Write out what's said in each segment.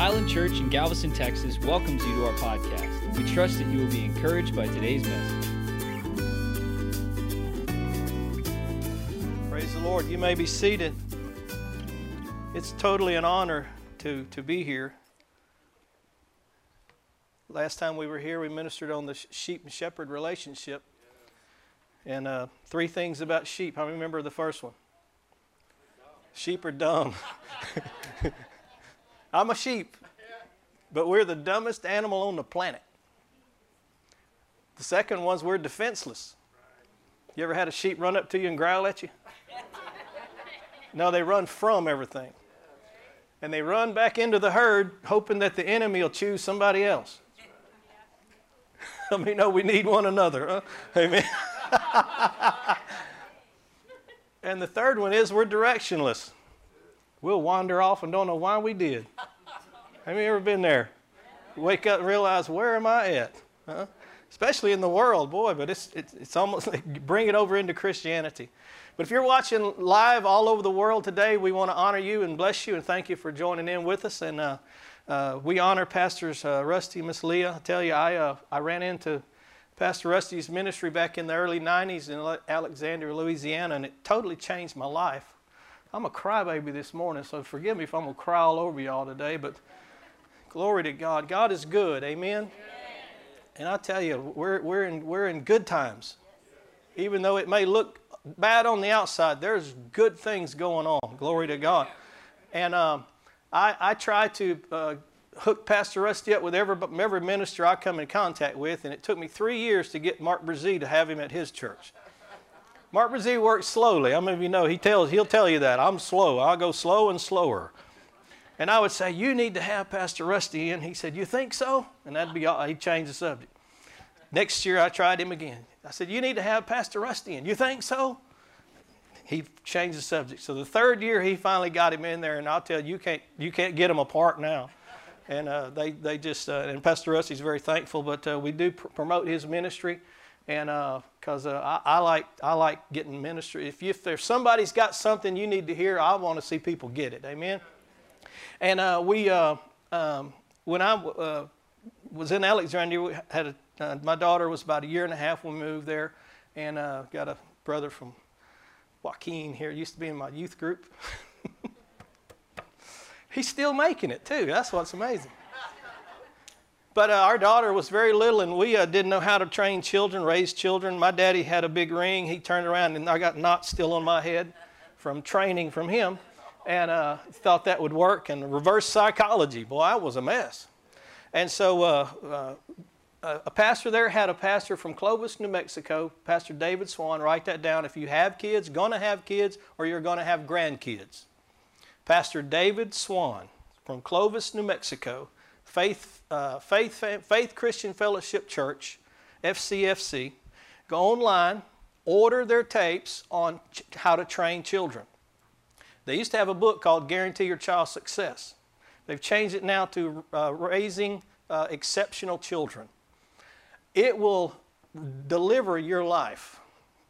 Island Church in Galveston, Texas welcomes you to our podcast. We trust that you will be encouraged by today's message. Praise the Lord. You may be seated. It's totally an honor to, to be here. Last time we were here, we ministered on the sheep and shepherd relationship. And uh, three things about sheep. I remember the first one? Sheep are dumb. I'm a sheep, but we're the dumbest animal on the planet. The second one's we're defenseless. You ever had a sheep run up to you and growl at you? No, they run from everything. And they run back into the herd hoping that the enemy will choose somebody else. I mean, no, we need one another. Huh? Amen. and the third one is we're directionless. We'll wander off and don't know why we did. Have you ever been there? Wake up and realize, where am I at? Huh? Especially in the world, boy, but it's, it's, it's almost like bring it over into Christianity. But if you're watching live all over the world today, we want to honor you and bless you and thank you for joining in with us. And uh, uh, we honor Pastors uh, Rusty and Miss Leah. I tell you, I, uh, I ran into Pastor Rusty's ministry back in the early 90s in Alexandria, Louisiana, and it totally changed my life. I'm a crybaby this morning, so forgive me if I'm going to cry all over y'all today, but glory to God. God is good. Amen? And I tell you, we're, we're, in, we're in good times. Even though it may look bad on the outside, there's good things going on. Glory to God. And um, I, I try to uh, hook Pastor Rusty up with every, every minister I come in contact with, and it took me three years to get Mark Brazee to have him at his church. Mark Brazee works slowly. How many of you know he tells, he'll tell you that. I'm slow. I'll go slow and slower. And I would say, You need to have Pastor Rusty in. He said, You think so? And that'd be all. He'd change the subject. Next year, I tried him again. I said, You need to have Pastor Rusty in. You think so? He changed the subject. So the third year, he finally got him in there. And I'll tell you, you can't, you can't get them apart now. And uh, they, they just, uh, and Pastor Rusty's very thankful, but uh, we do pr- promote his ministry and because uh, uh, I, I, like I like getting ministry. If, you, if there's somebody's got something you need to hear, I want to see people get it. Amen. And uh, we, uh, um, when I uh, was in Alexandria, we had a, my daughter was about a year and a half when we moved there, and got a brother from Joaquin here. Used to be in my youth group. He's still making it too. That's what's amazing. But uh, our daughter was very little, and we uh, didn't know how to train children, raise children. My daddy had a big ring. He turned around, and I got knots still on my head from training from him, and uh, thought that would work. And reverse psychology, boy, I was a mess. And so uh, uh, a pastor there had a pastor from Clovis, New Mexico, Pastor David Swan. Write that down. If you have kids, going to have kids, or you're going to have grandkids. Pastor David Swan from Clovis, New Mexico Faith, uh, Faith, Faith Christian Fellowship Church, FCFC, go online, order their tapes on ch- how to train children. They used to have a book called Guarantee Your Child's Success. They've changed it now to uh, Raising uh, Exceptional Children. It will deliver your life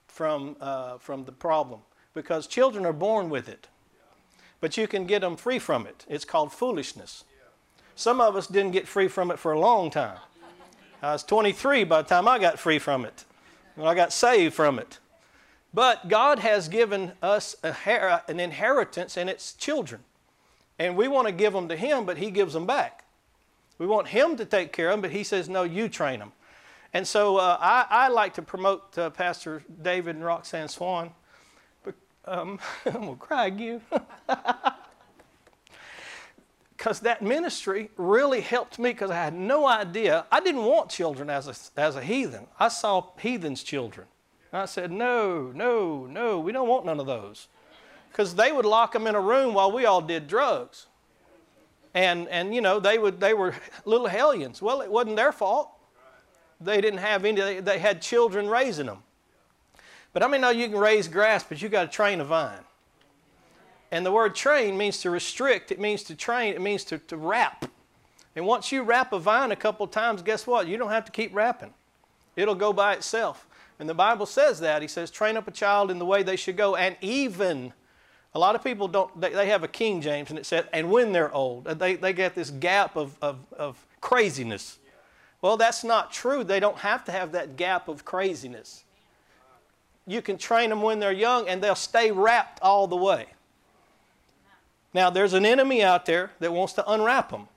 from, uh, from the problem because children are born with it. But you can get them free from it. It's called foolishness. Some of us didn't get free from it for a long time. I was 23 by the time I got free from it. When I got saved from it. But God has given us an inheritance and its children. And we want to give them to Him, but He gives them back. We want Him to take care of them, but He says, no, you train them. And so uh, I, I, like to promote uh, Pastor David and Roxanne Swan. But, um, I'm going to cry again. because that ministry really helped me because I had no idea. I didn't want children as a, as a heathen. I saw heathens' children. And I said, no, no, no, we don't want none of those. Because they would lock them in a room while we all did drugs. And, and you know, they, would, they were little hellions. Well, it wasn't their fault. They didn't have any, they, they had children raising them. But I mean, no, you can raise grass, but you got to train a vine. And the word train means to restrict, it means to train, it means to, to wrap. And once you wrap a vine a couple times, guess what? You don't have to keep wrapping, it'll go by itself. And the Bible says that. He says, train up a child in the way they should go, and even A lot of people don't, they, they have a King James and it said, and when they're old. They, they get this gap of, of, of craziness. Well, that's not true. They don't have to have that gap of craziness. You can train them when they're young and they'll stay wrapped all the way. Now, there's an enemy out there that wants to unwrap them.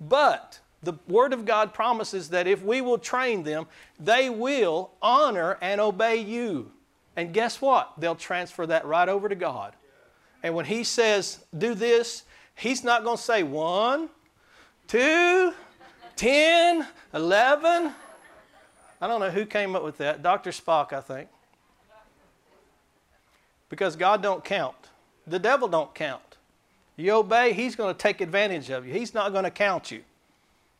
But the Word of God promises that if we will train them, they will honor and obey you. And guess what? They'll transfer that right over to God. And when He says, do this, He's not going to say one, two, ten, eleven. I don't know who came up with that. Dr. Spock, I think. Because God don't count. The devil don't count. You obey, he's going to take advantage of you. He's not going to count you.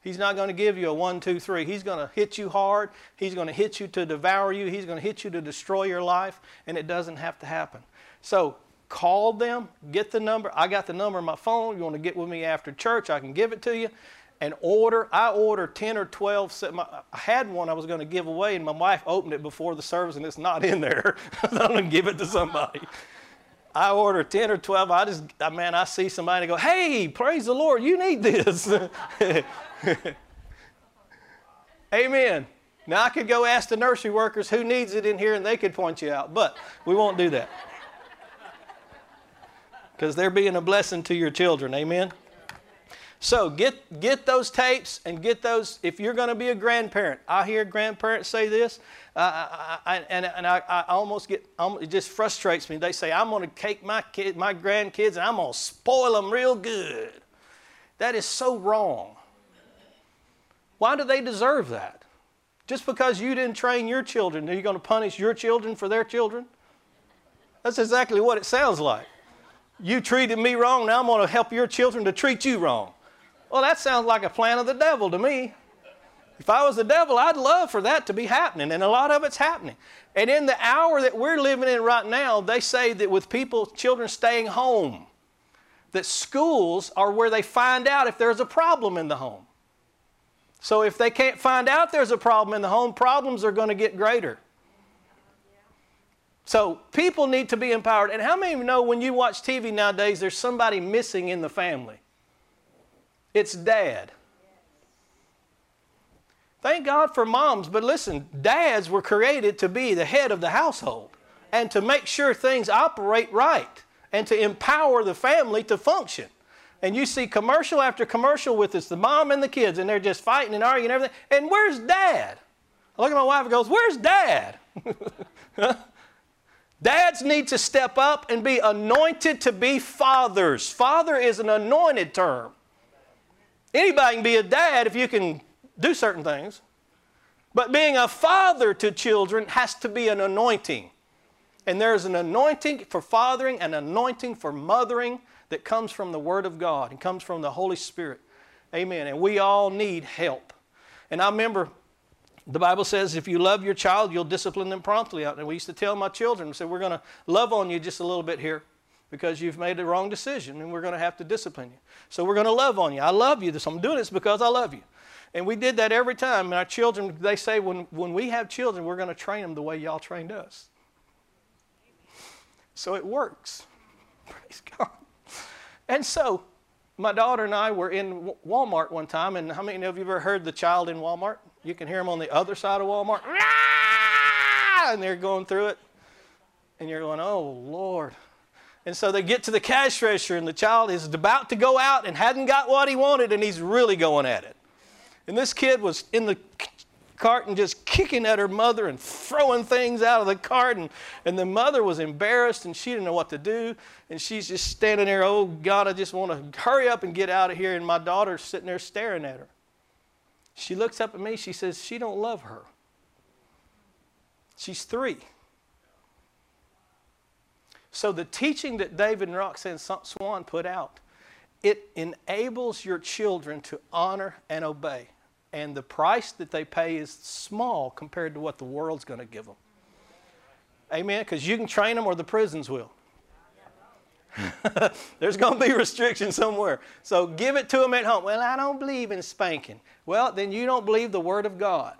He's not going to give you a one, two, three. He's going to hit you hard. He's going to hit you to devour you. He's going to hit you to destroy your life, and it doesn't have to happen. So call them, get the number. I got the number on my phone. You want to get with me after church, I can give it to you. And order, I ordered 10 or 12. I had one I was going to give away, and my wife opened it before the service, and it's not in there. I'm going to give it to somebody. I order 10 or 12. I just, man, I see somebody go, hey, praise the Lord, you need this. Amen. Now I could go ask the nursery workers who needs it in here and they could point you out, but we won't do that. Because they're being a blessing to your children. Amen. So get get those tapes and get those. If you're going to be a grandparent, I hear grandparents say this, I, I, and, and I, I, almost get it just frustrates me. They say I'm going to take my kid, my grandkids, and I'm going to spoil them real good. That is so wrong. Why do they deserve that? Just because you didn't train your children, are you going to punish your children for their children? That's exactly what it sounds like. You treated me wrong, now I'm going to help your children to treat you wrong. Well, that sounds like a plan of the devil to me. If I was the devil, I'd love for that to be happening, and a lot of it's happening. And in the hour that we're living in right now, they say that with people, children staying home, that schools are where they find out if there's a problem in the home. So if they can't find out there's a problem in the home, problems are going to get greater. So people need to be empowered. And how many of you know when you watch TV nowadays, there's somebody missing in the family? It's dad. Thank God for moms, but listen, dads were created to be the head of the household and to make sure things operate right and to empower the family to function and you see commercial after commercial with us, the mom and the kids, and they're just fighting and arguing and everything. And where's dad? I look at my wife and goes, Where's dad? Dads need to step up and be anointed to be fathers. Father is an anointed term. Anybody can be a dad if you can do certain things. But being a father to children has to be an anointing. And there's an anointing for fathering, an anointing for mothering, that comes from the Word of God and comes from the Holy Spirit. Amen. And we all need help. And I remember the Bible says if you love your child, you'll discipline them promptly. And we used to tell my children, we said, we're going to love on you just a little bit here because you've made the wrong decision and we're going to have to discipline you. So we're going to love on you. I love you. So I'm doing this because I love you. And we did that every time. And our children, they say when, when we have children, we're going to train them the way y'all trained us. So it works. Praise God. And so, my daughter and I were in Walmart one time, and how many of you have ever heard the child in Walmart? You can hear them on the other side of Walmart, and they're going through it, and you're going, oh, Lord. And so they get to the cash register, and the child is about to go out and hadn't got what he wanted, and he's really going at it. And this kid was in the cart and just kicking at her mother and throwing things out of the cart. And, and the mother was embarrassed and she didn't know what to do. And she's just standing there, oh God, I just want to hurry up and get out of here. And my daughter's sitting there staring at her. She looks up at me, she says, She don't love her. She's three. So the teaching that David and Roxanne Swan put out, it enables your children to honor and obey and the price that they pay is small compared to what the world's going to give them. Amen? Because you can train them or the prisons will. There's going to be restrictions somewhere. So give it to them at home. Well, I don't believe in spanking. Well, then you don't believe the Word of God.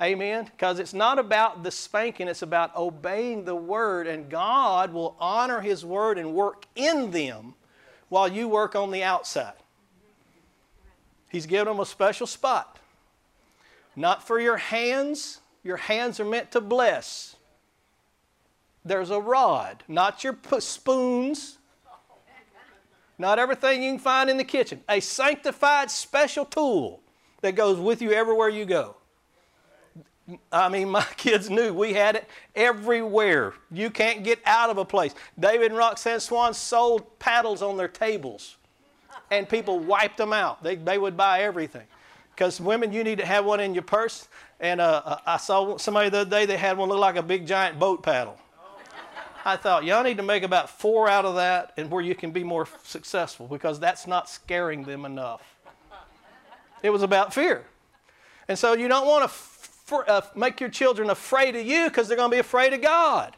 Amen? Because it's not about the spanking, it's about obeying the word, and God will honor his word and work in them while you work on the outside. He's given them a special spot. Not for your hands, your hands are meant to bless. There's a rod, not your spoons, not everything you can find in the kitchen. A sanctified special tool that goes with you everywhere you go. I mean, my kids knew we had it everywhere. You can't get out of a place. David and Roxanne Swan sold paddles on their tables, and people wiped them out. They, they would buy everything. Because women, you need to have one in your purse. And uh, I saw somebody the other day, they had one look like a big giant boat paddle. I thought, y'all need to make about four out of that and where you can be more successful because that's not scaring them enough. It was about fear. And so you don't want to f- uh, make your children afraid of you because they're going to be afraid of God.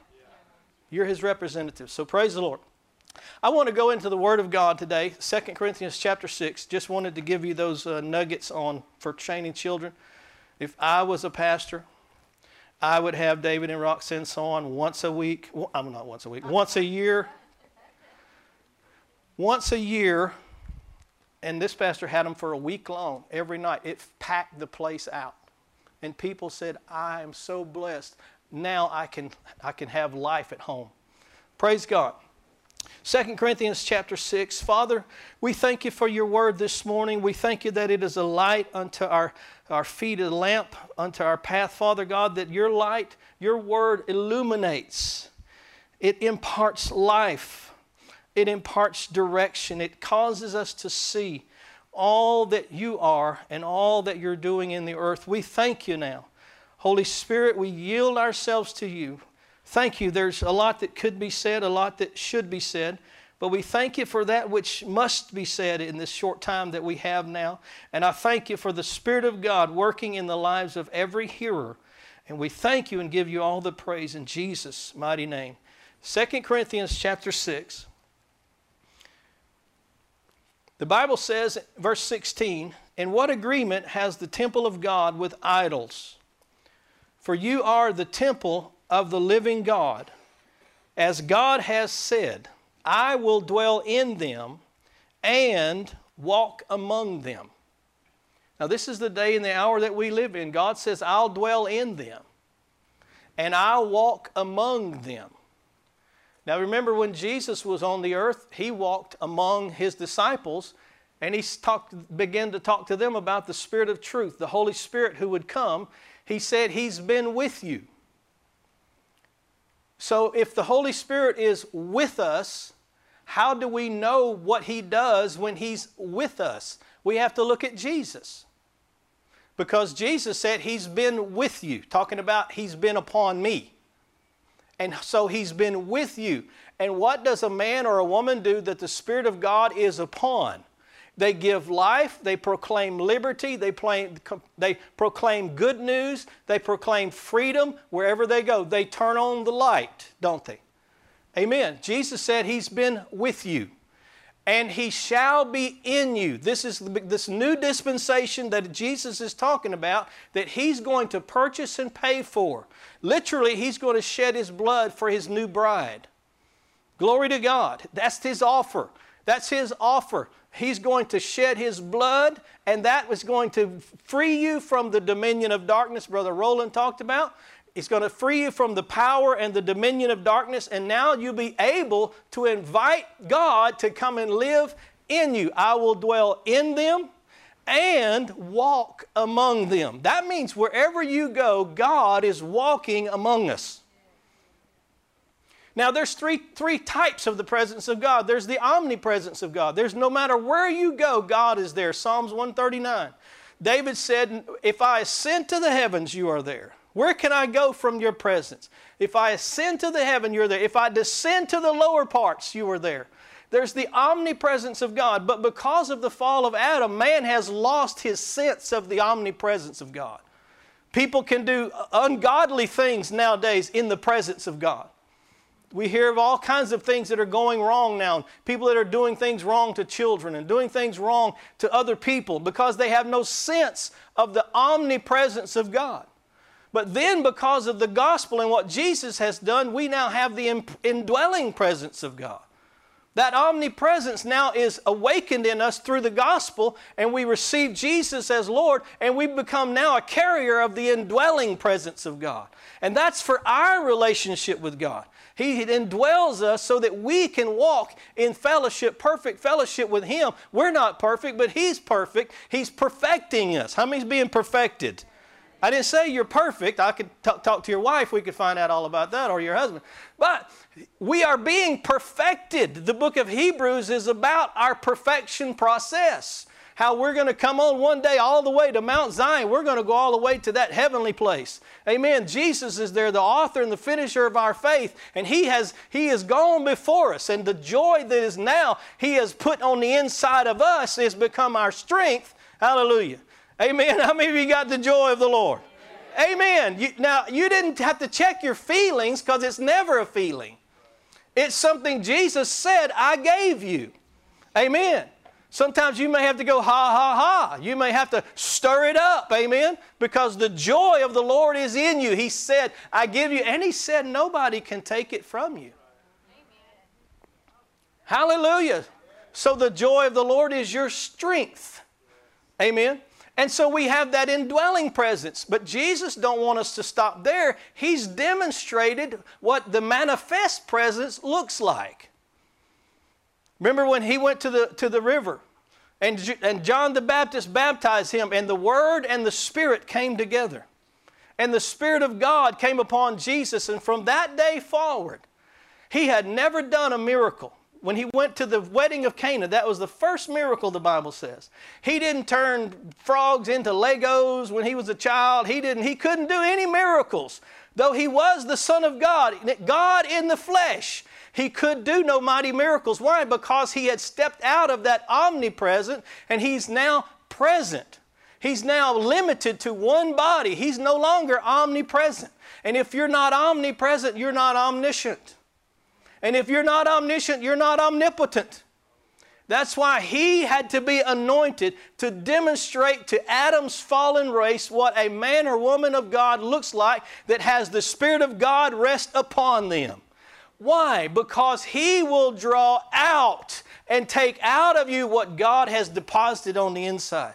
You're his representative. So praise the Lord. I want to go into the Word of God today, 2 Corinthians chapter 6. Just wanted to give you those uh, nuggets on for training children. If I was a pastor, I would have David and Roxanne on once a week. Well, I'm not once a week, once a year. Once a year, and this pastor had them for a week long, every night. It packed the place out. And people said, I am so blessed. Now I can, I can have life at home. Praise God. 2 Corinthians chapter 6. Father, we thank you for your word this morning. We thank you that it is a light unto our, our feet, a lamp unto our path. Father God, that your light, your word illuminates, it imparts life, it imparts direction, it causes us to see all that you are and all that you're doing in the earth. We thank you now. Holy Spirit, we yield ourselves to you. Thank you. There's a lot that could be said, a lot that should be said. But we thank you for that which must be said in this short time that we have now. And I thank you for the Spirit of God working in the lives of every hearer. And we thank you and give you all the praise in Jesus' mighty name. 2 Corinthians chapter 6. The Bible says, verse 16, In what agreement has the temple of God with idols? For you are the temple of the living God. As God has said, I will dwell in them and walk among them. Now, this is the day and the hour that we live in. God says, I'll dwell in them and I'll walk among them. Now, remember when Jesus was on the earth, he walked among his disciples and he talked, began to talk to them about the Spirit of truth, the Holy Spirit who would come. He said, He's been with you. So, if the Holy Spirit is with us, how do we know what He does when He's with us? We have to look at Jesus. Because Jesus said, He's been with you, talking about He's been upon me. And so He's been with you. And what does a man or a woman do that the Spirit of God is upon? They give life, they proclaim liberty, they, they proclaim good news, they proclaim freedom wherever they go. They turn on the light, don't they? Amen. Jesus said He's been with you and He shall be in you. This is this new dispensation that Jesus is talking about that He's going to purchase and pay for. Literally, He's going to shed His blood for His new bride. Glory to God. That's His offer. That's His offer. He's going to shed His blood, and that was going to free you from the dominion of darkness, Brother Roland talked about. It's going to free you from the power and the dominion of darkness, and now you'll be able to invite God to come and live in you. I will dwell in them and walk among them. That means wherever you go, God is walking among us. Now, there's three, three types of the presence of God. There's the omnipresence of God. There's no matter where you go, God is there. Psalms 139. David said, If I ascend to the heavens, you are there. Where can I go from your presence? If I ascend to the heaven, you're there. If I descend to the lower parts, you are there. There's the omnipresence of God, but because of the fall of Adam, man has lost his sense of the omnipresence of God. People can do ungodly things nowadays in the presence of God. We hear of all kinds of things that are going wrong now. People that are doing things wrong to children and doing things wrong to other people because they have no sense of the omnipresence of God. But then, because of the gospel and what Jesus has done, we now have the indwelling presence of God. That omnipresence now is awakened in us through the gospel, and we receive Jesus as Lord, and we become now a carrier of the indwelling presence of God. And that's for our relationship with God. He indwells us so that we can walk in fellowship, perfect fellowship with Him. We're not perfect, but He's perfect. He's perfecting us. How many's being perfected? I didn't say you're perfect. I could t- talk to your wife. We could find out all about that, or your husband. But we are being perfected. The book of Hebrews is about our perfection process. How we're going to come on one day all the way to Mount Zion. We're going to go all the way to that heavenly place. Amen. Jesus is there, the author and the finisher of our faith, and He has He has gone before us. And the joy that is now He has put on the inside of us has become our strength. Hallelujah. Amen. How many of you got the joy of the Lord? Amen. You, now, you didn't have to check your feelings because it's never a feeling. It's something Jesus said, I gave you. Amen. Sometimes you may have to go, ha, ha, ha. You may have to stir it up. Amen. Because the joy of the Lord is in you. He said, I give you. And He said, nobody can take it from you. Hallelujah. So the joy of the Lord is your strength. Amen. And so we have that indwelling presence. But Jesus don't want us to stop there. He's demonstrated what the manifest presence looks like. Remember when he went to the, to the river and, and John the Baptist baptized him, and the Word and the Spirit came together. And the Spirit of God came upon Jesus, and from that day forward, he had never done a miracle when he went to the wedding of Cana, that was the first miracle the Bible says. He didn't turn frogs into Legos when he was a child. He didn't he couldn't do any miracles. Though he was the son of God, God in the flesh, he could do no mighty miracles. Why? Because he had stepped out of that omnipresent and he's now present. He's now limited to one body. He's no longer omnipresent. And if you're not omnipresent, you're not omniscient. And if you're not omniscient, you're not omnipotent. That's why he had to be anointed to demonstrate to Adam's fallen race what a man or woman of God looks like that has the Spirit of God rest upon them. Why? Because he will draw out and take out of you what God has deposited on the inside.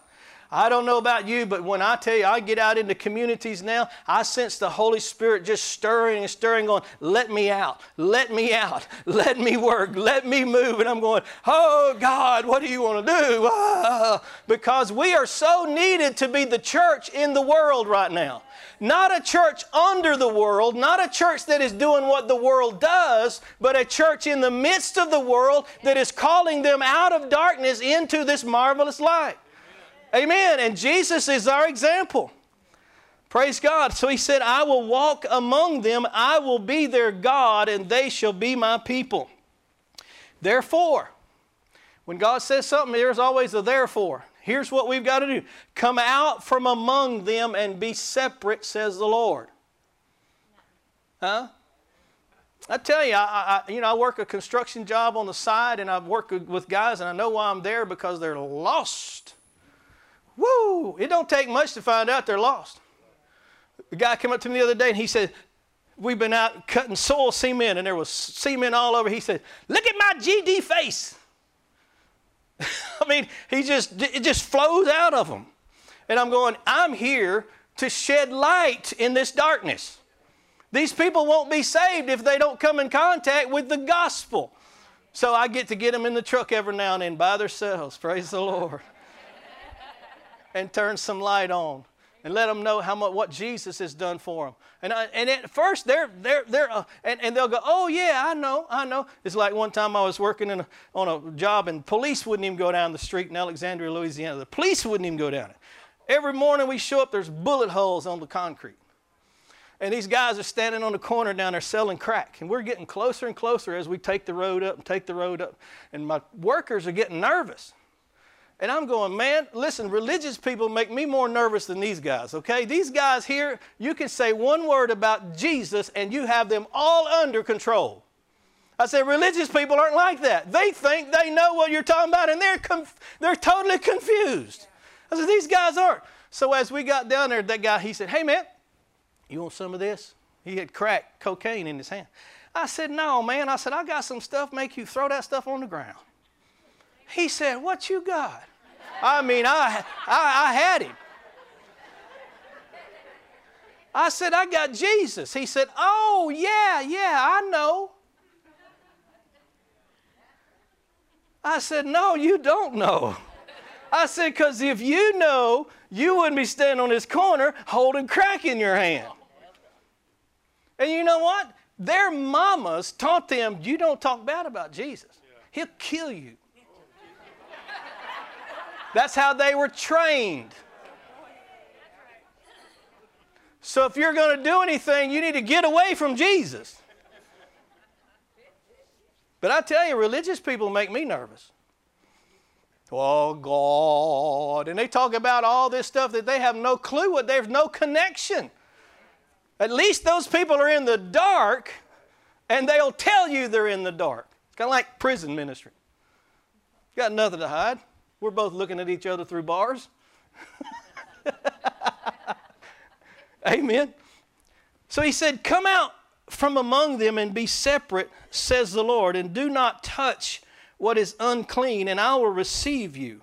I don't know about you, but when I tell you I get out into communities now, I sense the Holy Spirit just stirring and stirring, going, let me out, let me out, let me work, let me move. And I'm going, oh God, what do you want to do? Because we are so needed to be the church in the world right now. Not a church under the world, not a church that is doing what the world does, but a church in the midst of the world that is calling them out of darkness into this marvelous light. Amen. And Jesus is our example. Praise God. So he said, I will walk among them, I will be their God, and they shall be my people. Therefore, when God says something, there's always a therefore. Here's what we've got to do come out from among them and be separate, says the Lord. Huh? I tell you, I, I, you know, I work a construction job on the side, and I work with guys, and I know why I'm there because they're lost. It don't take much to find out they're lost. The guy came up to me the other day and he said, We've been out cutting soil cement and there was cement all over. He said, Look at my GD face. I mean, he just it just flows out of him. And I'm going, I'm here to shed light in this darkness. These people won't be saved if they don't come in contact with the gospel. So I get to get them in the truck every now and then by themselves. Praise the Lord and turn some light on and let them know how much what Jesus has done for them. And, I, and at first they're they're they're uh, and, and they'll go, oh yeah, I know, I know. It's like one time I was working a, on a job and police wouldn't even go down the street in Alexandria, Louisiana. The police wouldn't even go down it. Every morning we show up, there's bullet holes on the concrete. And these guys are standing on the corner down there selling crack. And we're getting closer and closer as we take the road up and take the road up. And my workers are getting nervous. And I'm going, man, listen, religious people make me more nervous than these guys, okay? These guys here, you can say one word about Jesus and you have them all under control. I said, religious people aren't like that. They think they know what you're talking about and they're, conf- they're totally confused. I said, these guys aren't. So as we got down there, that guy, he said, hey, man, You want some of this? He had crack cocaine in his hand. I said, No, man. I said, I got some stuff, make you throw that stuff on the ground. He said, What you got? I mean, I, I, I had him. I said, I got Jesus. He said, Oh, yeah, yeah, I know. I said, No, you don't know. I said, Because if you know, you wouldn't be standing on this corner holding crack in your hand. And you know what? Their mamas taught them, You don't talk bad about Jesus, He'll kill you. That's how they were trained. So if you're going to do anything, you need to get away from Jesus. But I tell you, religious people make me nervous. Oh, God. And they talk about all this stuff that they have no clue what, there's no connection. At least those people are in the dark and they'll tell you they're in the dark. It's kind of like prison ministry. Got nothing to hide. We're both looking at each other through bars. Amen. So he said, Come out from among them and be separate, says the Lord, and do not touch what is unclean, and I will receive you.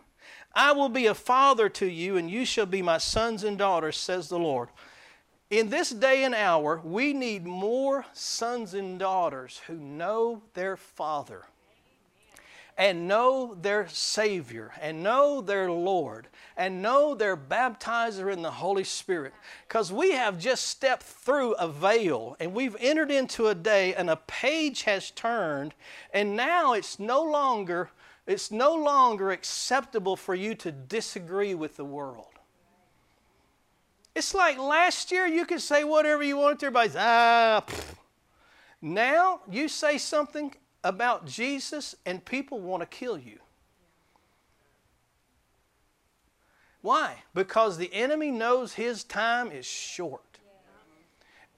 I will be a father to you, and you shall be my sons and daughters, says the Lord. In this day and hour, we need more sons and daughters who know their father and know their Savior and know their Lord and know their baptizer in the Holy Spirit. Because we have just stepped through a veil and we've entered into a day and a page has turned and now it's no longer it's no longer acceptable for you to disagree with the world. It's like last year you could say whatever you wanted to everybody's ah now you say something about Jesus and people want to kill you. Why? Because the enemy knows his time is short.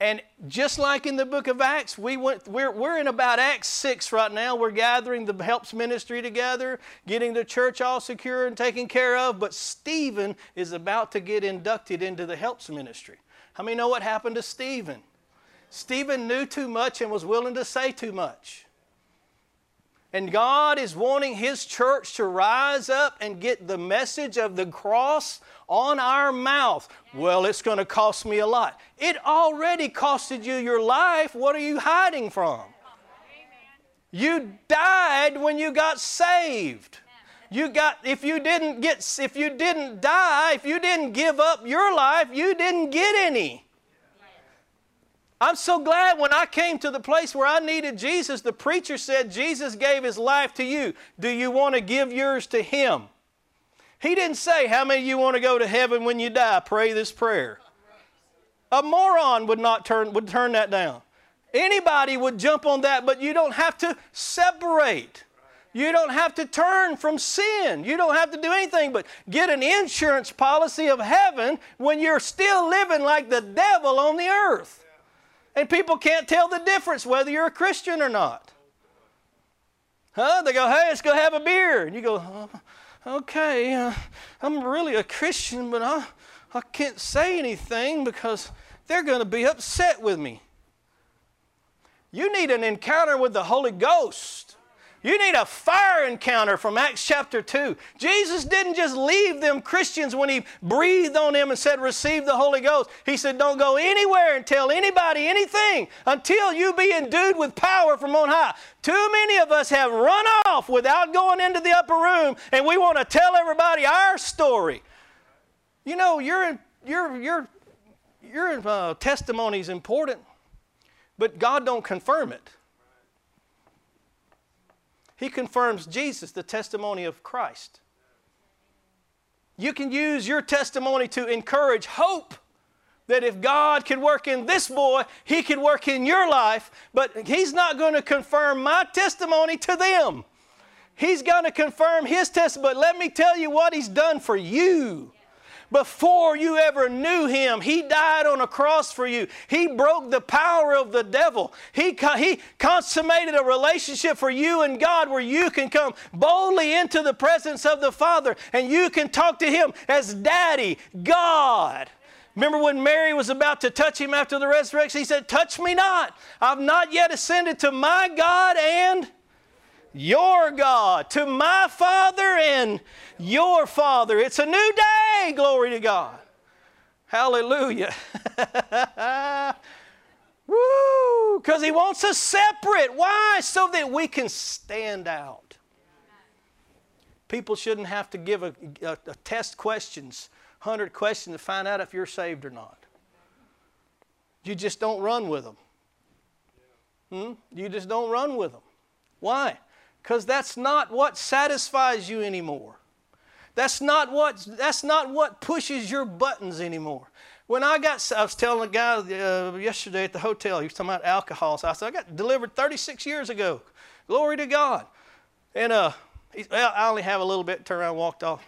And just like in the book of Acts, we went, we're, we're in about Acts 6 right now. We're gathering the helps ministry together, getting the church all secure and taken care of. But Stephen is about to get inducted into the helps ministry. How many know what happened to Stephen? Stephen knew too much and was willing to say too much. And God is wanting His church to rise up and get the message of the cross on our mouth. Well, it's going to cost me a lot. It already costed you your life. What are you hiding from? You died when you got saved. You got if you didn't get if you didn't die, if you didn't give up your life, you didn't get any. I'm so glad when I came to the place where I needed Jesus, the preacher said, Jesus gave his life to you. Do you want to give yours to him? He didn't say, How many of you want to go to heaven when you die? Pray this prayer. A moron would not turn, would turn that down. Anybody would jump on that, but you don't have to separate. You don't have to turn from sin. You don't have to do anything but get an insurance policy of heaven when you're still living like the devil on the earth. And people can't tell the difference whether you're a Christian or not. Huh? They go, hey, let's go have a beer. And you go, oh, okay, uh, I'm really a Christian, but I, I can't say anything because they're going to be upset with me. You need an encounter with the Holy Ghost. You need a fire encounter from Acts chapter 2. Jesus didn't just leave them Christians when He breathed on them and said, Receive the Holy Ghost. He said, Don't go anywhere and tell anybody anything until you be endued with power from on high. Too many of us have run off without going into the upper room and we want to tell everybody our story. You know, your, your, your, your uh, testimony is important, but God don't confirm it. He confirms Jesus, the testimony of Christ. You can use your testimony to encourage hope that if God can work in this boy, He can work in your life, but He's not going to confirm my testimony to them. He's going to confirm His testimony. But let me tell you what He's done for you before you ever knew him. He died on a cross for you. He broke the power of the devil. He, he consummated a relationship for you and God where you can come boldly into the presence of the Father and you can talk to him as Daddy, God. Remember when Mary was about to touch him after the resurrection? He said, Touch me not. I've not yet ascended to my God and your God, to my Father and your Father. It's a new day, glory to God. Hallelujah. Woo! Because He wants us separate. Why? So that we can stand out. People shouldn't have to give a, a, a test questions, 100 questions to find out if you're saved or not. You just don't run with them. Hmm? You just don't run with them. Why? Because that's not what satisfies you anymore. That's not what, that's not what pushes your buttons anymore. When I got, I was telling a guy uh, yesterday at the hotel, he was talking about alcohol. So I said, I got delivered 36 years ago. Glory to God. And uh, he, well, I only have a little bit, turned around walked off.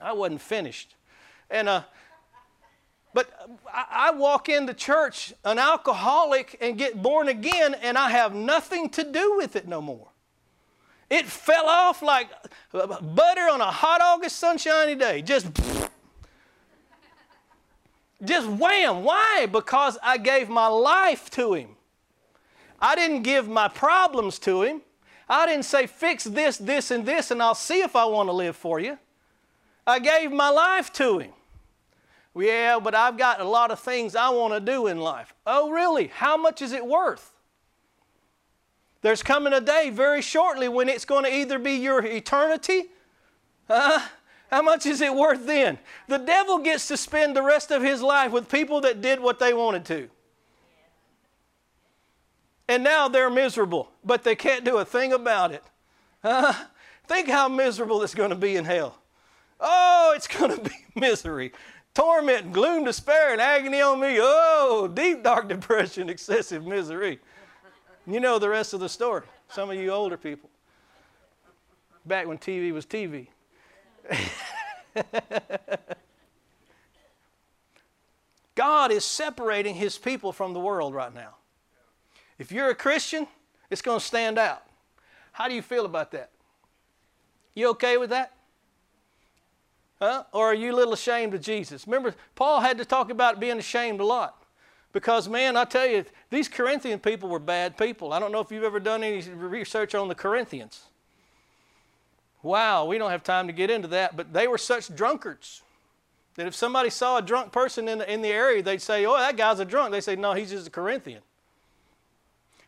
I wasn't finished. And uh, but I, I walk into church an alcoholic and get born again, and I have nothing to do with it no more. It fell off like butter on a hot August sunshiny day. Just, just wham. Why? Because I gave my life to Him. I didn't give my problems to Him. I didn't say, fix this, this, and this, and I'll see if I want to live for you. I gave my life to Him. Yeah, but I've got a lot of things I want to do in life. Oh, really? How much is it worth? There's coming a day very shortly when it's going to either be your eternity. Uh, how much is it worth then? The devil gets to spend the rest of his life with people that did what they wanted to. And now they're miserable, but they can't do a thing about it. Uh, think how miserable it's going to be in hell. Oh, it's going to be misery, torment, gloom, despair, and agony on me. Oh, deep, dark depression, excessive misery. You know the rest of the story, some of you older people. Back when TV was TV. God is separating his people from the world right now. If you're a Christian, it's going to stand out. How do you feel about that? You okay with that? Huh? Or are you a little ashamed of Jesus? Remember, Paul had to talk about being ashamed a lot. Because, man, I tell you, these Corinthian people were bad people. I don't know if you've ever done any research on the Corinthians. Wow, we don't have time to get into that, but they were such drunkards that if somebody saw a drunk person in the, in the area, they'd say, Oh, that guy's a drunk. They say, No, he's just a Corinthian.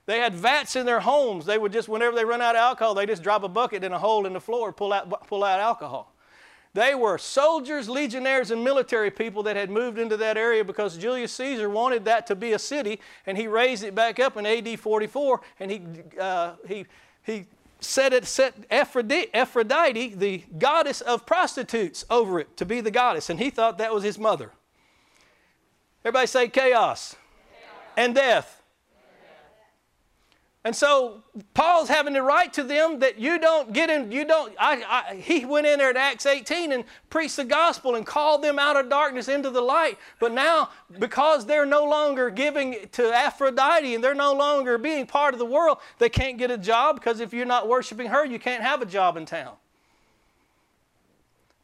They had vats in their homes. They would just, whenever they run out of alcohol, they just drop a bucket in a hole in the floor, pull out, pull out alcohol. They were soldiers, legionnaires, and military people that had moved into that area because Julius Caesar wanted that to be a city, and he raised it back up in AD 44, and he, uh, he, he set it set Aphrodite, Aphrodite, the goddess of prostitutes, over it to be the goddess, and he thought that was his mother. Everybody say chaos, chaos. and death. And so Paul's having to write to them that you don't get in, you don't, I, I, he went in there at Acts 18 and preached the gospel and called them out of darkness into the light. But now, because they're no longer giving to Aphrodite and they're no longer being part of the world, they can't get a job because if you're not worshiping her, you can't have a job in town.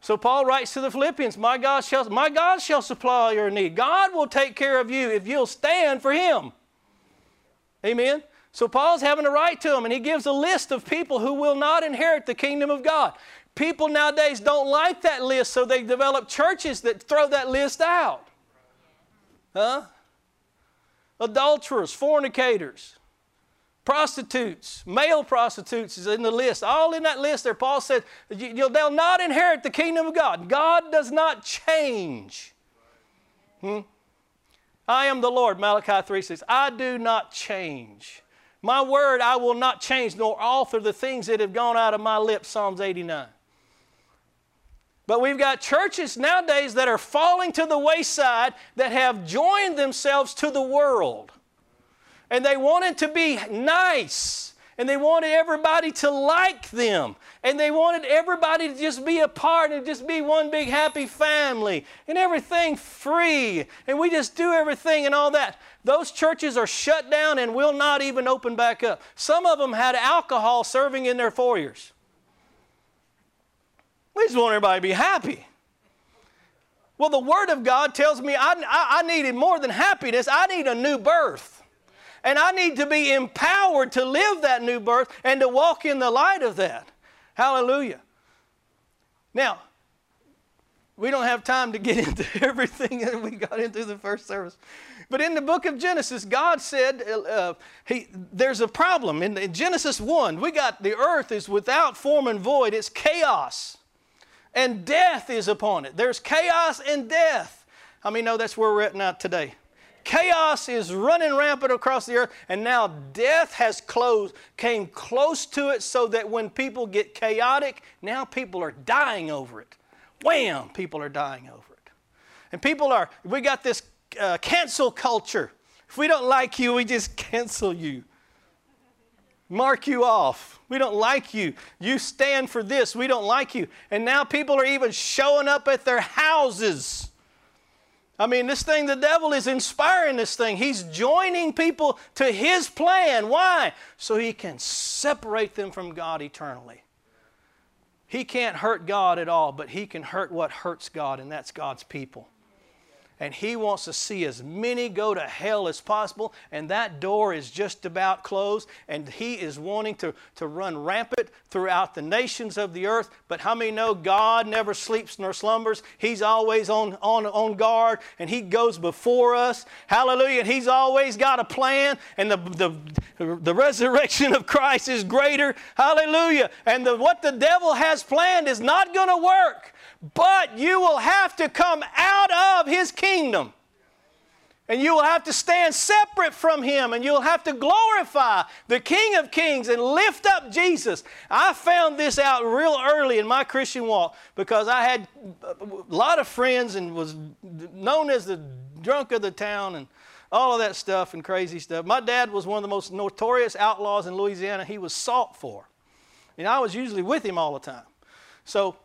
So Paul writes to the Philippians, my God shall, my God shall supply your need. God will take care of you if you'll stand for him. Amen. So Paul's having to write to them, and he gives a list of people who will not inherit the kingdom of God. People nowadays don't like that list, so they develop churches that throw that list out. Huh? Adulterers, fornicators, prostitutes, male prostitutes is in the list. All in that list there, Paul said, they'll not inherit the kingdom of God. God does not change. Hmm? I am the Lord, Malachi 3 says, I do not change. My word I will not change, nor alter the things that have gone out of my lips, Psalms 89. But we've got churches nowadays that are falling to the wayside that have joined themselves to the world. And they wanted to be nice and they wanted everybody to like them. And they wanted everybody to just be a part and just be one big happy family and everything free. And we just do everything and all that. Those churches are shut down and will not even open back up. Some of them had alcohol serving in their foyers. We just want everybody to be happy. Well, the Word of God tells me I, I, I needed more than happiness, I need a new birth. And I need to be empowered to live that new birth and to walk in the light of that. Hallelujah. Now, we don't have time to get into everything that we got into the first service. But in the book of Genesis, God said uh, uh he, there's a problem. In, in Genesis 1, we got the earth is without form and void, it's chaos. And death is upon it. There's chaos and death. How many know that's where we're at now today? Chaos is running rampant across the earth, and now death has closed, came close to it so that when people get chaotic, now people are dying over it. Wham! People are dying over it. And people are, we got this uh, cancel culture. If we don't like you, we just cancel you. Mark you off. We don't like you. You stand for this. We don't like you. And now people are even showing up at their houses. I mean, this thing, the devil is inspiring this thing. He's joining people to his plan. Why? So he can separate them from God eternally. He can't hurt God at all, but he can hurt what hurts God, and that's God's people and He wants to see as many go to hell as possible, and that door is just about closed, and He is wanting to, to run rampant throughout the nations of the earth. But how many know God never sleeps nor slumbers? He's always on, on, on guard, and He goes before us. Hallelujah. And He's always got a plan, and the, the, the resurrection of Christ is greater. Hallelujah. And the, what the devil has planned is not going to work but you will have to come out of his kingdom. And you will have to stand separate from him and you'll have to glorify the King of Kings and lift up Jesus. I found this out real early in my Christian walk because I had a lot of friends and was known as the drunk of the town and all of that stuff and crazy stuff. My dad was one of the most notorious outlaws in Louisiana. He was sought for. And I was usually with him all the time. So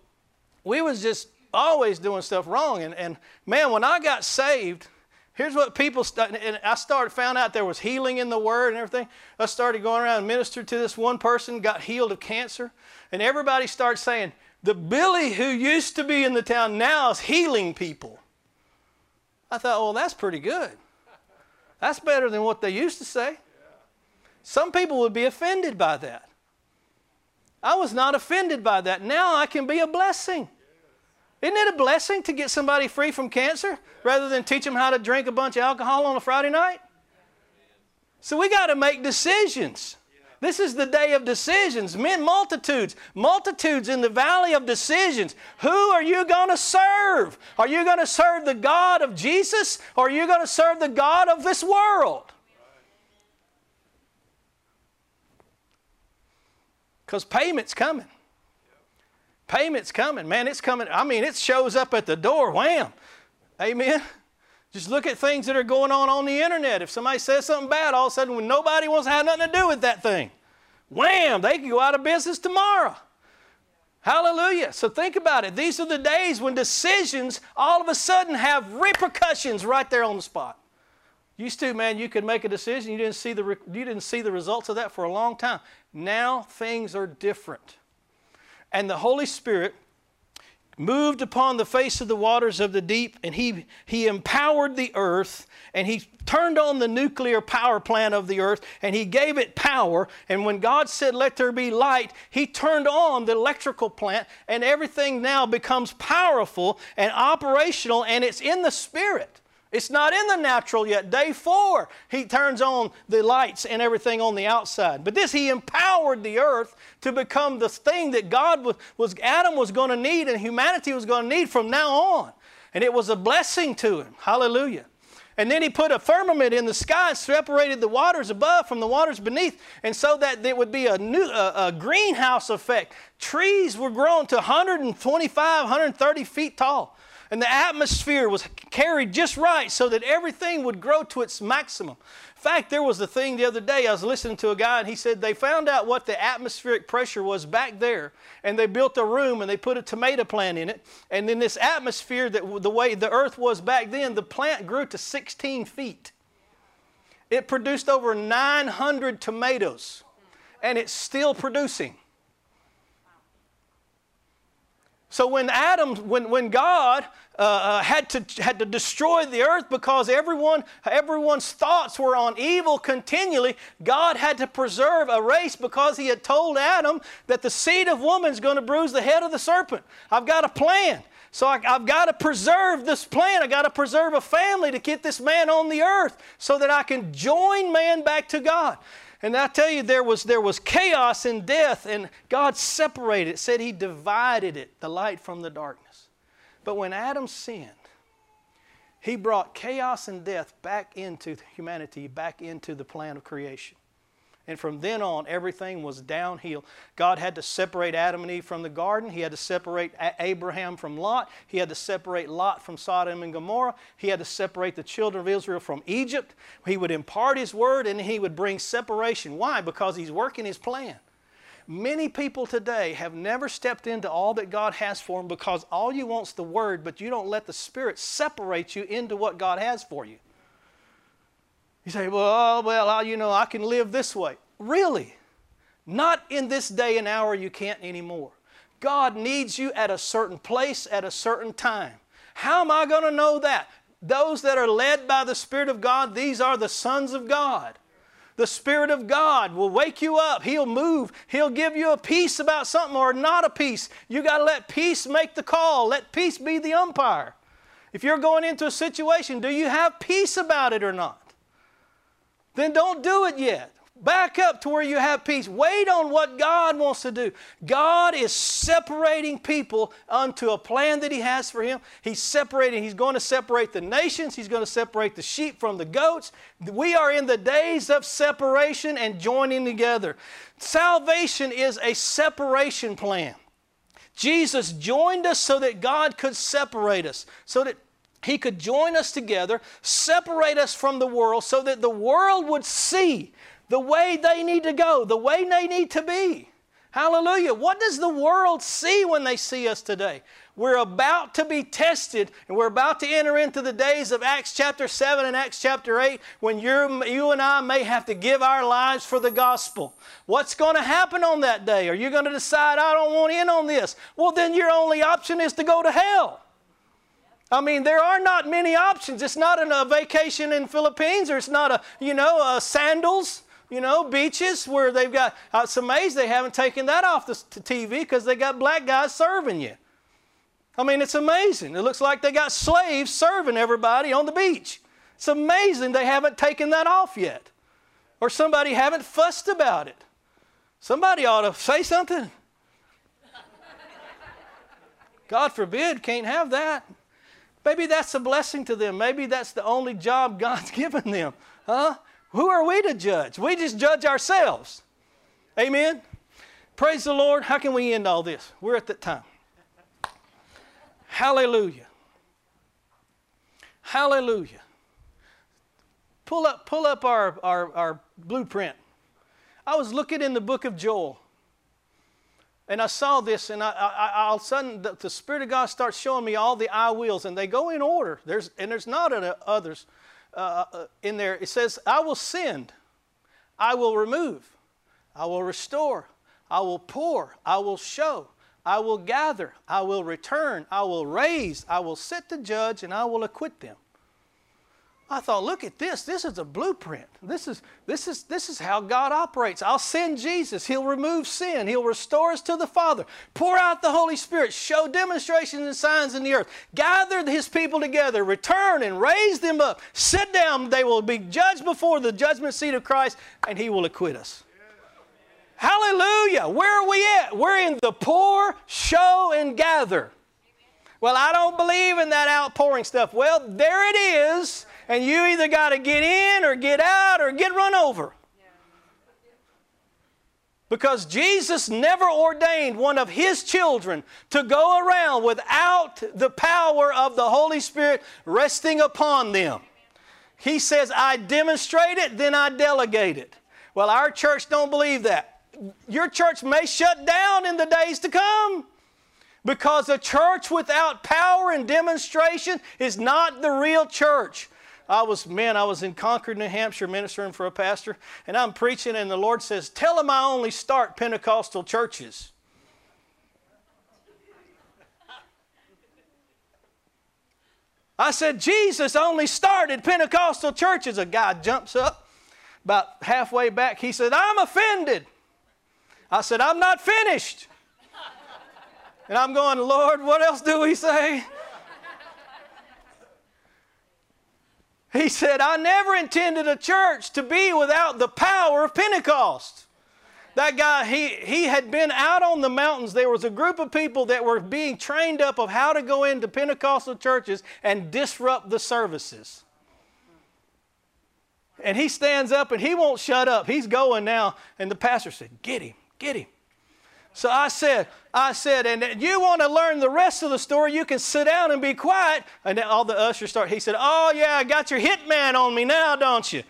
we was just always doing stuff wrong. And, and man, when I got saved, here's what people, st- and I started, found out there was healing in the Word and everything. I started going around and ministered to this one person, got healed of cancer. And everybody starts saying, the Billy who used to be in the town now is healing people. I thought, well, that's pretty good. That's better than what they used to say. Some people would be offended by that. I was not offended by that. Now I can be a blessing. Isn't it a blessing to get somebody free from cancer rather than teach them how to drink a bunch of alcohol on a Friday night? So we got to make decisions. This is the day of decisions. Men, multitudes, multitudes in the valley of decisions. Who are you going to serve? Are you going to serve the God of Jesus or are you going to serve the God of this world? Because payment's coming. Payment's coming. Man, it's coming. I mean, it shows up at the door. Wham. Amen. Just look at things that are going on on the internet. If somebody says something bad, all of a sudden, when nobody wants to have nothing to do with that thing, wham, they can go out of business tomorrow. Hallelujah. So think about it. These are the days when decisions all of a sudden have repercussions right there on the spot. Used to, man, you could make a decision, you didn't see the, you didn't see the results of that for a long time. Now things are different. And the Holy Spirit moved upon the face of the waters of the deep, and he, he empowered the earth, and he turned on the nuclear power plant of the earth, and he gave it power. And when God said, Let there be light, he turned on the electrical plant, and everything now becomes powerful and operational, and it's in the Spirit. It's not in the natural yet. Day four, he turns on the lights and everything on the outside. But this, he empowered the earth to become the thing that God was, was Adam was going to need and humanity was going to need from now on. And it was a blessing to him. Hallelujah. And then he put a firmament in the sky and separated the waters above from the waters beneath, and so that there would be a, new, a, a greenhouse effect. Trees were grown to 125, 130 feet tall and the atmosphere was carried just right so that everything would grow to its maximum. In fact, there was a thing the other day, I was listening to a guy, and he said they found out what the atmospheric pressure was back there, and they built a room and they put a tomato plant in it. And then this atmosphere, that the way the earth was back then, the plant grew to 16 feet. It produced over 900 tomatoes, and it's still producing. So when Adam, when, when God uh, uh, had, to, had to destroy the earth because everyone, everyone's thoughts were on evil continually, God had to preserve a race because he had told Adam that the seed of woman's going to bruise the head of the serpent. I've got a plan. So I, have got to preserve this plan. I've got to preserve a family to get this man on the earth so that I can join man back to God. And I tell you, there was, there was chaos and death, and God separated it, said He divided it, the light from the darkness. But when Adam sinned, he brought chaos and death back into humanity, back into the plan of creation. And from then on, everything was downhill. God had to separate Adam and Eve from the garden. He had to separate Abraham from Lot. He had to separate Lot from Sodom and Gomorrah. He had to separate the children of Israel from Egypt. He would impart His word and He would bring separation. Why? Because He's working His plan. Many people today have never stepped into all that God has for them because all you want's the Word, but you don't let the Spirit separate you into what God has for you. You say, well, well, you know, I can live this way. Really? Not in this day and hour you can't anymore. God needs you at a certain place at a certain time. How am I going to know that? Those that are led by the Spirit of God, these are the sons of God. The Spirit of God will wake you up. He'll move. He'll give you a peace about something or not a peace. You got to let peace make the call. Let peace be the umpire. If you're going into a situation, do you have peace about it or not? Then don't do it yet. Back up to where you have peace. Wait on what God wants to do. God is separating people unto a plan that He has for Him. He's separating, He's going to separate the nations, He's going to separate the sheep from the goats. We are in the days of separation and joining together. Salvation is a separation plan. Jesus joined us so that God could separate us, so that he could join us together, separate us from the world, so that the world would see the way they need to go, the way they need to be. Hallelujah. What does the world see when they see us today? We're about to be tested, and we're about to enter into the days of Acts chapter 7 and Acts chapter 8 when you and I may have to give our lives for the gospel. What's going to happen on that day? Are you going to decide, I don't want in on this? Well, then your only option is to go to hell. I mean, there are not many options. It's not a vacation in Philippines, or it's not a, you know, a sandals, you know, beaches where they've got, uh, it's amazing they haven't taken that off the TV because they got black guys serving you. I mean, it's amazing. It looks like they got slaves serving everybody on the beach. It's amazing they haven't taken that off yet. Or somebody haven't fussed about it. Somebody ought to say something. God forbid, can't have that. Maybe that's a blessing to them. Maybe that's the only job God's given them. Huh? Who are we to judge? We just judge ourselves. Amen? Praise the Lord. How can we end all this? We're at that time. Hallelujah. Hallelujah. Pull up, pull up our, our, our blueprint. I was looking in the book of Joel. And I saw this, and I, I, all of a sudden the, the, Spirit of God starts showing me all the I wills, and they go in order. There's, and there's not others uh, uh, in there. It says, I will send, I will remove, I will restore, I will pour, I will show, I will gather, I will return, I will raise, I will sit to judge, and I will acquit them. I thought, look at this. This is a blueprint. This is, this, is, this is how God operates. I'll send Jesus. He'll remove sin. He'll restore us to the Father. Pour out the Holy Spirit. Show demonstrations and signs in the earth. Gather His people together. Return and raise them up. Sit down. They will be judged before the judgment seat of Christ, and He will acquit us. Hallelujah. Where are we at? We're in the pour, show, and gather. Well, I don't believe in that outpouring stuff. Well, there it is and you either got to get in or get out or get run over. Because Jesus never ordained one of His children to go around without the power of the Holy Spirit resting upon them. He says, I demonstrate it, then I delegate it. Well, our church don't believe that. Your church may shut down in the days to come because a church without power and demonstration is not the real church. I was, man, I was in Concord, New Hampshire, ministering for a pastor, and I'm preaching, and the Lord says, Tell them I only start Pentecostal churches. I said, Jesus only started Pentecostal churches. A guy jumps up about halfway back. He said, I'm offended. I said, I'm not finished. And I'm going, Lord, what else do we say? He said, I never intended a church to be without the power of Pentecost. That guy, he, he had been out on the mountains. There was a group of people that were being trained up of how to go into Pentecostal churches and disrupt the services. And he stands up and he won't shut up. He's going now. And the pastor said, Get him, get him. So I said, I said, and you want to learn the rest of the story, you can sit down and be quiet. And all the ushers start, he said, Oh, yeah, I got your hitman on me now, don't you?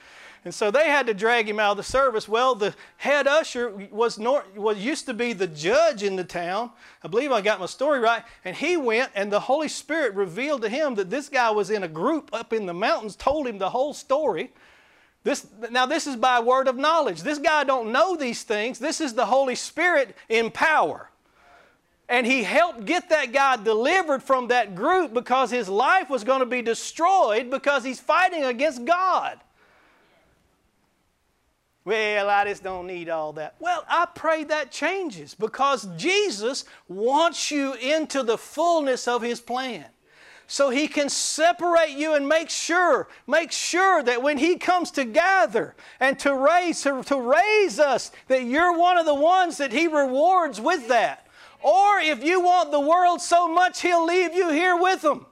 And so they had to drag him out of the service. Well, the head usher was, nor, was used to be the judge in the town. I believe I got my story right. And he went, and the Holy Spirit revealed to him that this guy was in a group up in the mountains, told him the whole story. This, now, this is by word of knowledge. This guy don't know these things. This is the Holy Spirit in power. And he helped get that guy delivered from that group because his life was going to be destroyed because he's fighting against God. Well, I just don't need all that. Well, I pray that changes because Jesus wants you into the fullness of his plan so he can separate you and make sure, make sure that when he comes to gather and to raise, to, raise us, that you're one of the ones that he rewards with that. Or if you want the world so much, he'll leave you here with them.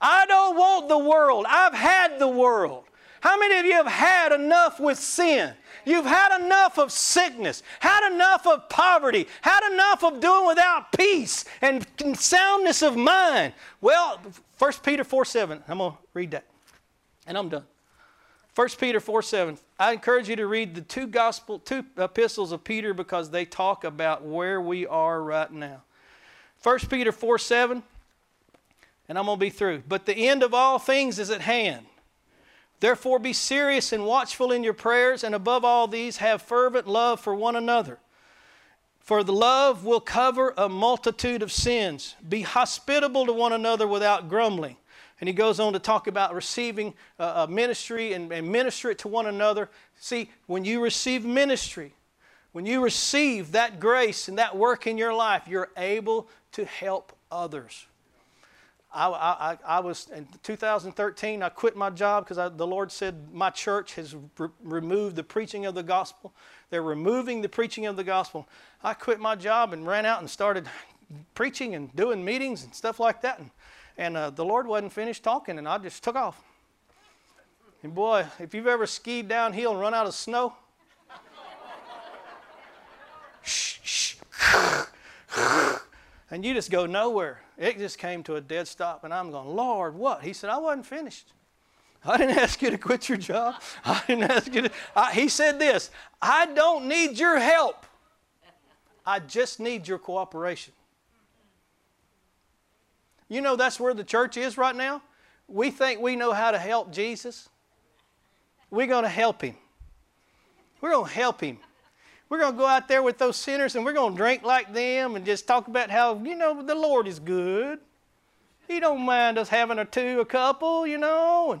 I don't want the world. I've had the world. How many of you have had enough with sin? You've had enough of sickness, had enough of poverty, had enough of doing without peace and soundness of mind. Well, 1 Peter 4 7, I'm going to read that. And I'm done. 1 Peter 4 7. I encourage you to read the two gospel, two epistles of Peter because they talk about where we are right now. 1 Peter 4 7, and I'm going to be through. But the end of all things is at hand. Therefore, be serious and watchful in your prayers, and above all these, have fervent love for one another. For the love will cover a multitude of sins. Be hospitable to one another without grumbling. And he goes on to talk about receiving a ministry and, and minister it to one another. See, when you receive ministry, when you receive that grace and that work in your life, you're able to help others. I, I, I, was in 2013. I quit my job because the Lord said my church has re- removed the preaching of the gospel. They're removing the preaching of the gospel. I quit my job and ran out and started preaching and doing meetings and stuff like that. And, and uh, the Lord wasn't finished talking, and I just took off. And boy, if you've ever skied downhill and run out of snow, shh, shh, and you just go nowhere. It just came to a dead stop, and I'm going, Lord, what? He said, I wasn't finished. I didn't ask you to quit your job. I didn't ask you to. I, he said this I don't need your help. I just need your cooperation. You know that's where the church is right now? We think we know how to help Jesus. We're going to help him. We're going to help him. We're going to go out there with those sinners and we're going to drink like them and just talk about how, you know, the Lord is good. He don't mind us having a two, a couple, you know, and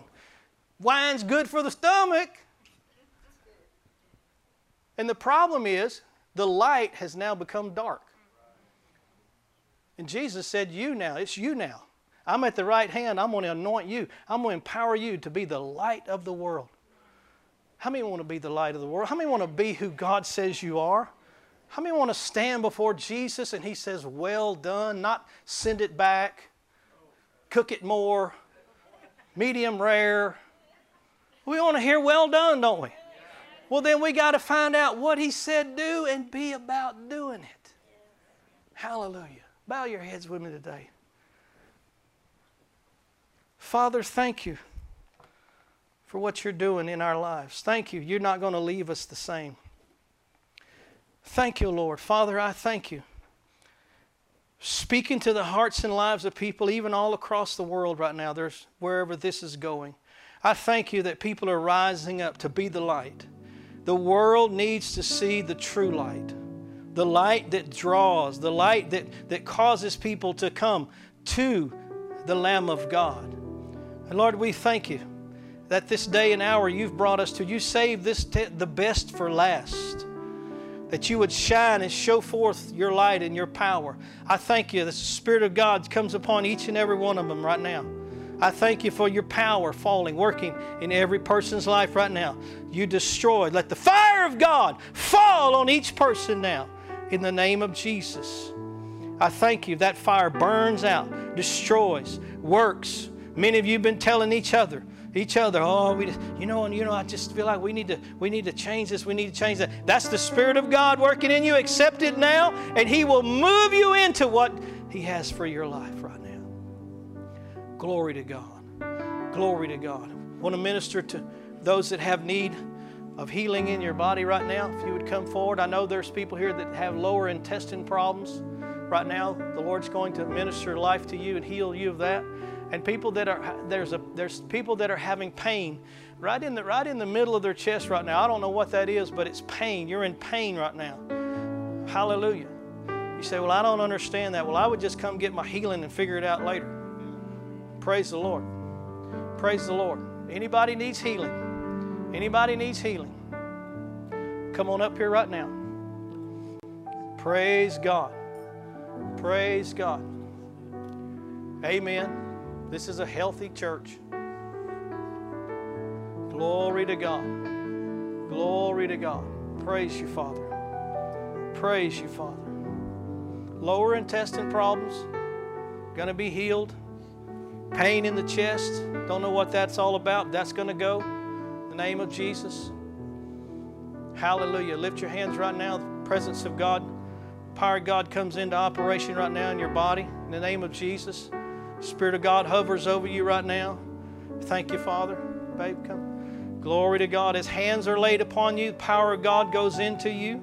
wine's good for the stomach. And the problem is the light has now become dark. And Jesus said, You now, it's you now. I'm at the right hand. I'm going to anoint you. I'm going to empower you to be the light of the world. How many want to be the light of the world? How many want to be who God says you are? How many want to stand before Jesus and He says, Well done, not send it back, cook it more, medium rare? We want to hear well done, don't we? Well, then we got to find out what He said do and be about doing it. Hallelujah. Bow your heads with me today. Father, thank you for what you're doing in our lives. Thank you. You're not going to leave us the same. Thank you, Lord. Father, I thank you. Speaking to the hearts and lives of people, even all across the world right now, there's wherever this is going. I thank you that people are rising up to be the light. The world needs to see the true light, the light that draws, the light that, that causes people to come to the Lamb of God. And Lord, we thank you that this day and hour you've brought us to. You saved this te- the best for last. That you would shine and show forth your light and your power. I thank you that the Spirit of God comes upon each and every one of them right now. I thank you for your power falling, working in every person's life right now. You destroyed. Let the fire of God fall on each person now in the name of Jesus. I thank you that fire burns out, destroys, works. Many of you have been telling each other, each other, oh, we, just, you know, and you know, I just feel like we need to, we need to change this. We need to change that. That's the Spirit of God working in you. Accept it now, and He will move you into what He has for your life right now. Glory to God. Glory to God. I want to minister to those that have need of healing in your body right now. If you would come forward, I know there's people here that have lower intestine problems. Right now, the Lord's going to minister life to you and heal you of that. And people that are there's a there's people that are having pain right in the right in the middle of their chest right now. I don't know what that is, but it's pain. You're in pain right now. Hallelujah. You say, "Well, I don't understand that." Well, I would just come get my healing and figure it out later. Praise the Lord. Praise the Lord. Anybody needs healing? Anybody needs healing? Come on up here right now. Praise God. Praise God. Amen. This is a healthy church. Glory to God. Glory to God. Praise you, Father. Praise you, Father. Lower intestine problems, going to be healed pain in the chest, don't know what that's all about. That's going to go. In the name of Jesus. Hallelujah. Lift your hands right now. The presence of God, power of God comes into operation right now in your body. In the name of Jesus. Spirit of God hovers over you right now. Thank you, Father. Babe, come. Glory to God. His hands are laid upon you. The power of God goes into you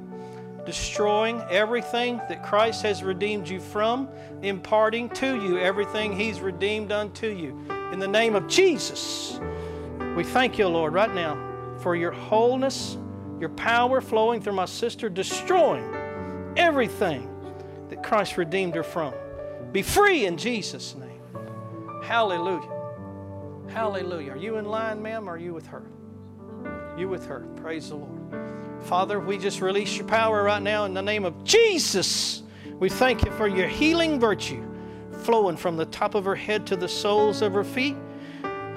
destroying everything that Christ has redeemed you from, imparting to you everything He's redeemed unto you. In the name of Jesus, we thank you, Lord, right now for your wholeness, your power flowing through my sister, destroying everything that Christ redeemed her from. Be free in Jesus' name. Hallelujah. Hallelujah. Are you in line, ma'am, or are you with her? You with her. Praise the Lord. Father, we just release your power right now in the name of Jesus. We thank you for your healing virtue flowing from the top of her head to the soles of her feet.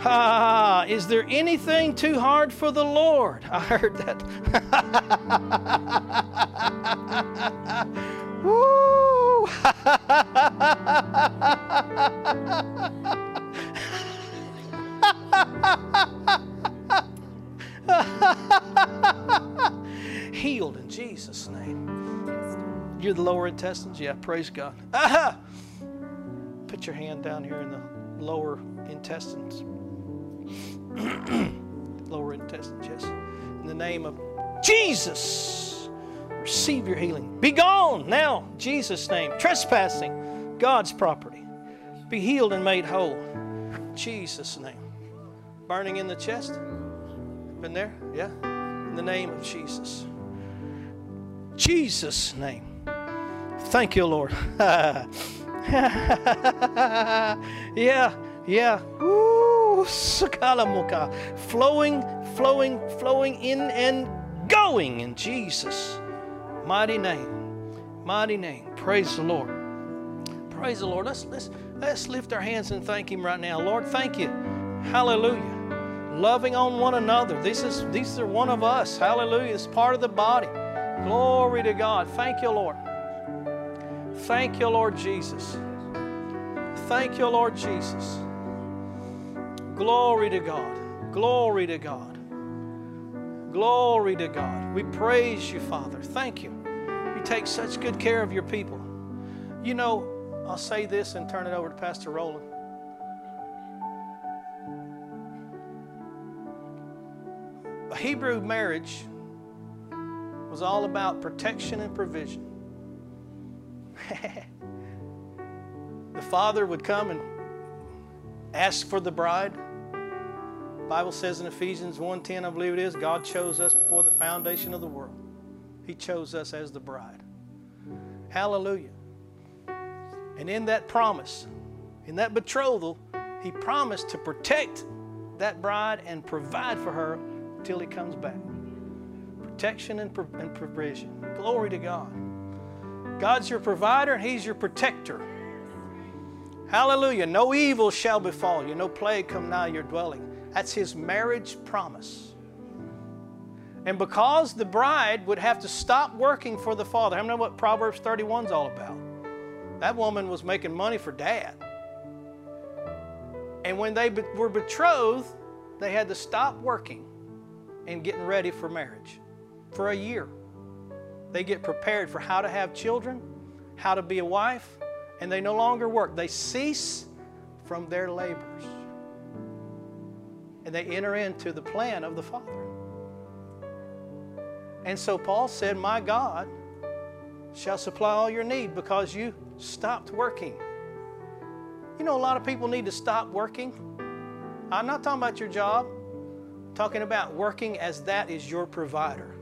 Ah, is there anything too hard for the Lord? I heard that. Woo! healed in Jesus' name. You're the lower intestines? Yeah, praise God. Aha! Put your hand down here in the lower intestines. lower intestine, yes. In the name of Jesus, receive your healing. Be gone now, Jesus' name. Trespassing, God's property. Be healed and made whole. Jesus' name. Burning in the chest? Been there? Yeah? In the name of Jesus. Jesus' name. Thank you, Lord. yeah, yeah. Ooh, flowing, flowing, flowing in and going in Jesus' mighty name. Mighty name. Praise the Lord. Praise the Lord. Let's let's let's lift our hands and thank Him right now. Lord, thank you. Hallelujah. Loving on one another. This is these are one of us. Hallelujah. It's part of the body. Glory to God. Thank you, Lord. Thank you, Lord Jesus. Thank you, Lord Jesus. Glory to God. Glory to God. Glory to God. We praise you, Father. Thank you. You take such good care of your people. You know, I'll say this and turn it over to Pastor Roland. A Hebrew marriage was all about protection and provision. the father would come and ask for the bride. Bible says in Ephesians 1:10, I believe it is, God chose us before the foundation of the world. He chose us as the bride. Hallelujah. And in that promise, in that betrothal, he promised to protect that bride and provide for her till he comes back. Protection and, and provision. Glory to God. God's your provider and he's your protector. Hallelujah. No evil shall befall you, no plague come nigh your dwelling. That's his marriage promise. And because the bride would have to stop working for the father, many know what Proverbs 31 is all about? That woman was making money for dad. And when they be- were betrothed, they had to stop working and getting ready for marriage for a year. They get prepared for how to have children, how to be a wife, and they no longer work. They cease from their labors. And they enter into the plan of the Father. And so Paul said, My God shall supply all your need because you stopped working. You know, a lot of people need to stop working. I'm not talking about your job, I'm talking about working as that is your provider.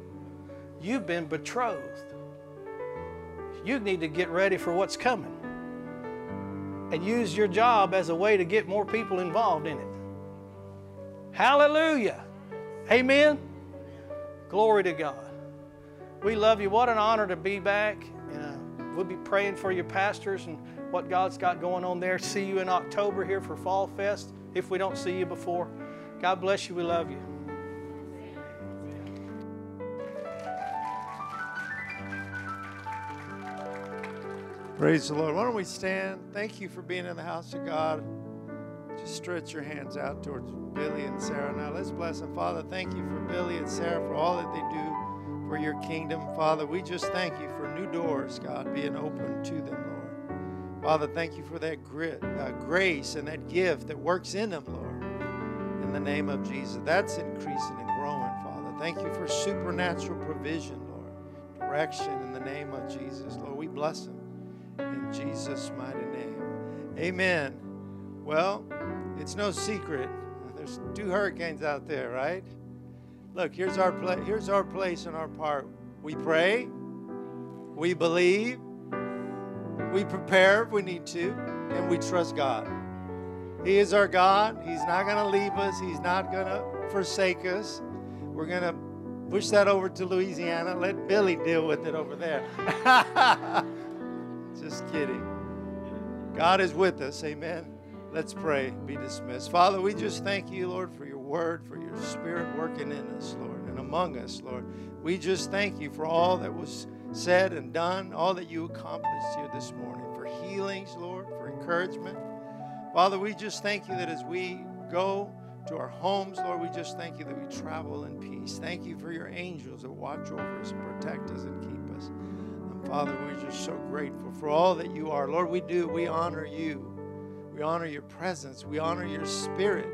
You've been betrothed. You need to get ready for what's coming and use your job as a way to get more people involved in it. Hallelujah. Amen. Glory to God. We love you. What an honor to be back. And, uh, we'll be praying for your pastors and what God's got going on there. See you in October here for Fall Fest if we don't see you before. God bless you. We love you. Praise the Lord. Why don't we stand? Thank you for being in the house of God. Just stretch your hands out towards Billy and Sarah. Now let's bless them. Father, thank you for Billy and Sarah for all that they do for your kingdom. Father, we just thank you for new doors, God, being open to them, Lord. Father, thank you for that grit, uh, grace and that gift that works in them, Lord. In the name of Jesus. That's increasing and growing, Father. Thank you for supernatural provision, Lord. Direction in the name of Jesus, Lord. We bless them in Jesus' mighty name. Amen. Well, it's no secret. There's two hurricanes out there, right? Look, here's our pla- here's our place and our part. We pray, we believe, we prepare if we need to, and we trust God. He is our God. He's not going to leave us. He's not going to forsake us. We're going to push that over to Louisiana. Let Billy deal with it over there. Just kidding. God is with us. Amen. Let's pray. Be dismissed. Father, we just thank you, Lord, for your word, for your spirit working in us, Lord, and among us, Lord. We just thank you for all that was said and done, all that you accomplished here this morning, for healings, Lord, for encouragement. Father, we just thank you that as we go to our homes, Lord, we just thank you that we travel in peace. Thank you for your angels that watch over us protect us and keep us. And Father, we're just so grateful for all that you are. Lord, we do. We honor you. We honor your presence. We honor your spirit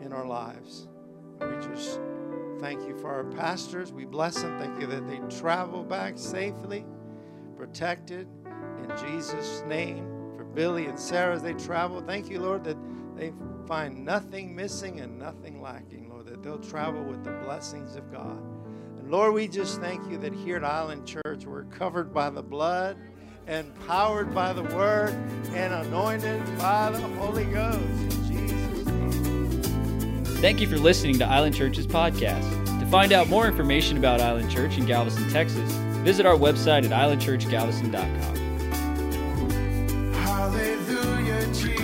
in our lives. We just thank you for our pastors. We bless them. Thank you that they travel back safely, protected in Jesus' name. For Billy and Sarah as they travel, thank you, Lord, that they find nothing missing and nothing lacking, Lord, that they'll travel with the blessings of God. And Lord, we just thank you that here at Island Church, we're covered by the blood, empowered by the word, and anointed by the Holy Ghost. In Jesus' name. Thank you for listening to Island Church's podcast. To find out more information about Island Church in Galveston, Texas, visit our website at islandchurchgalveston.com. Hallelujah, Jesus.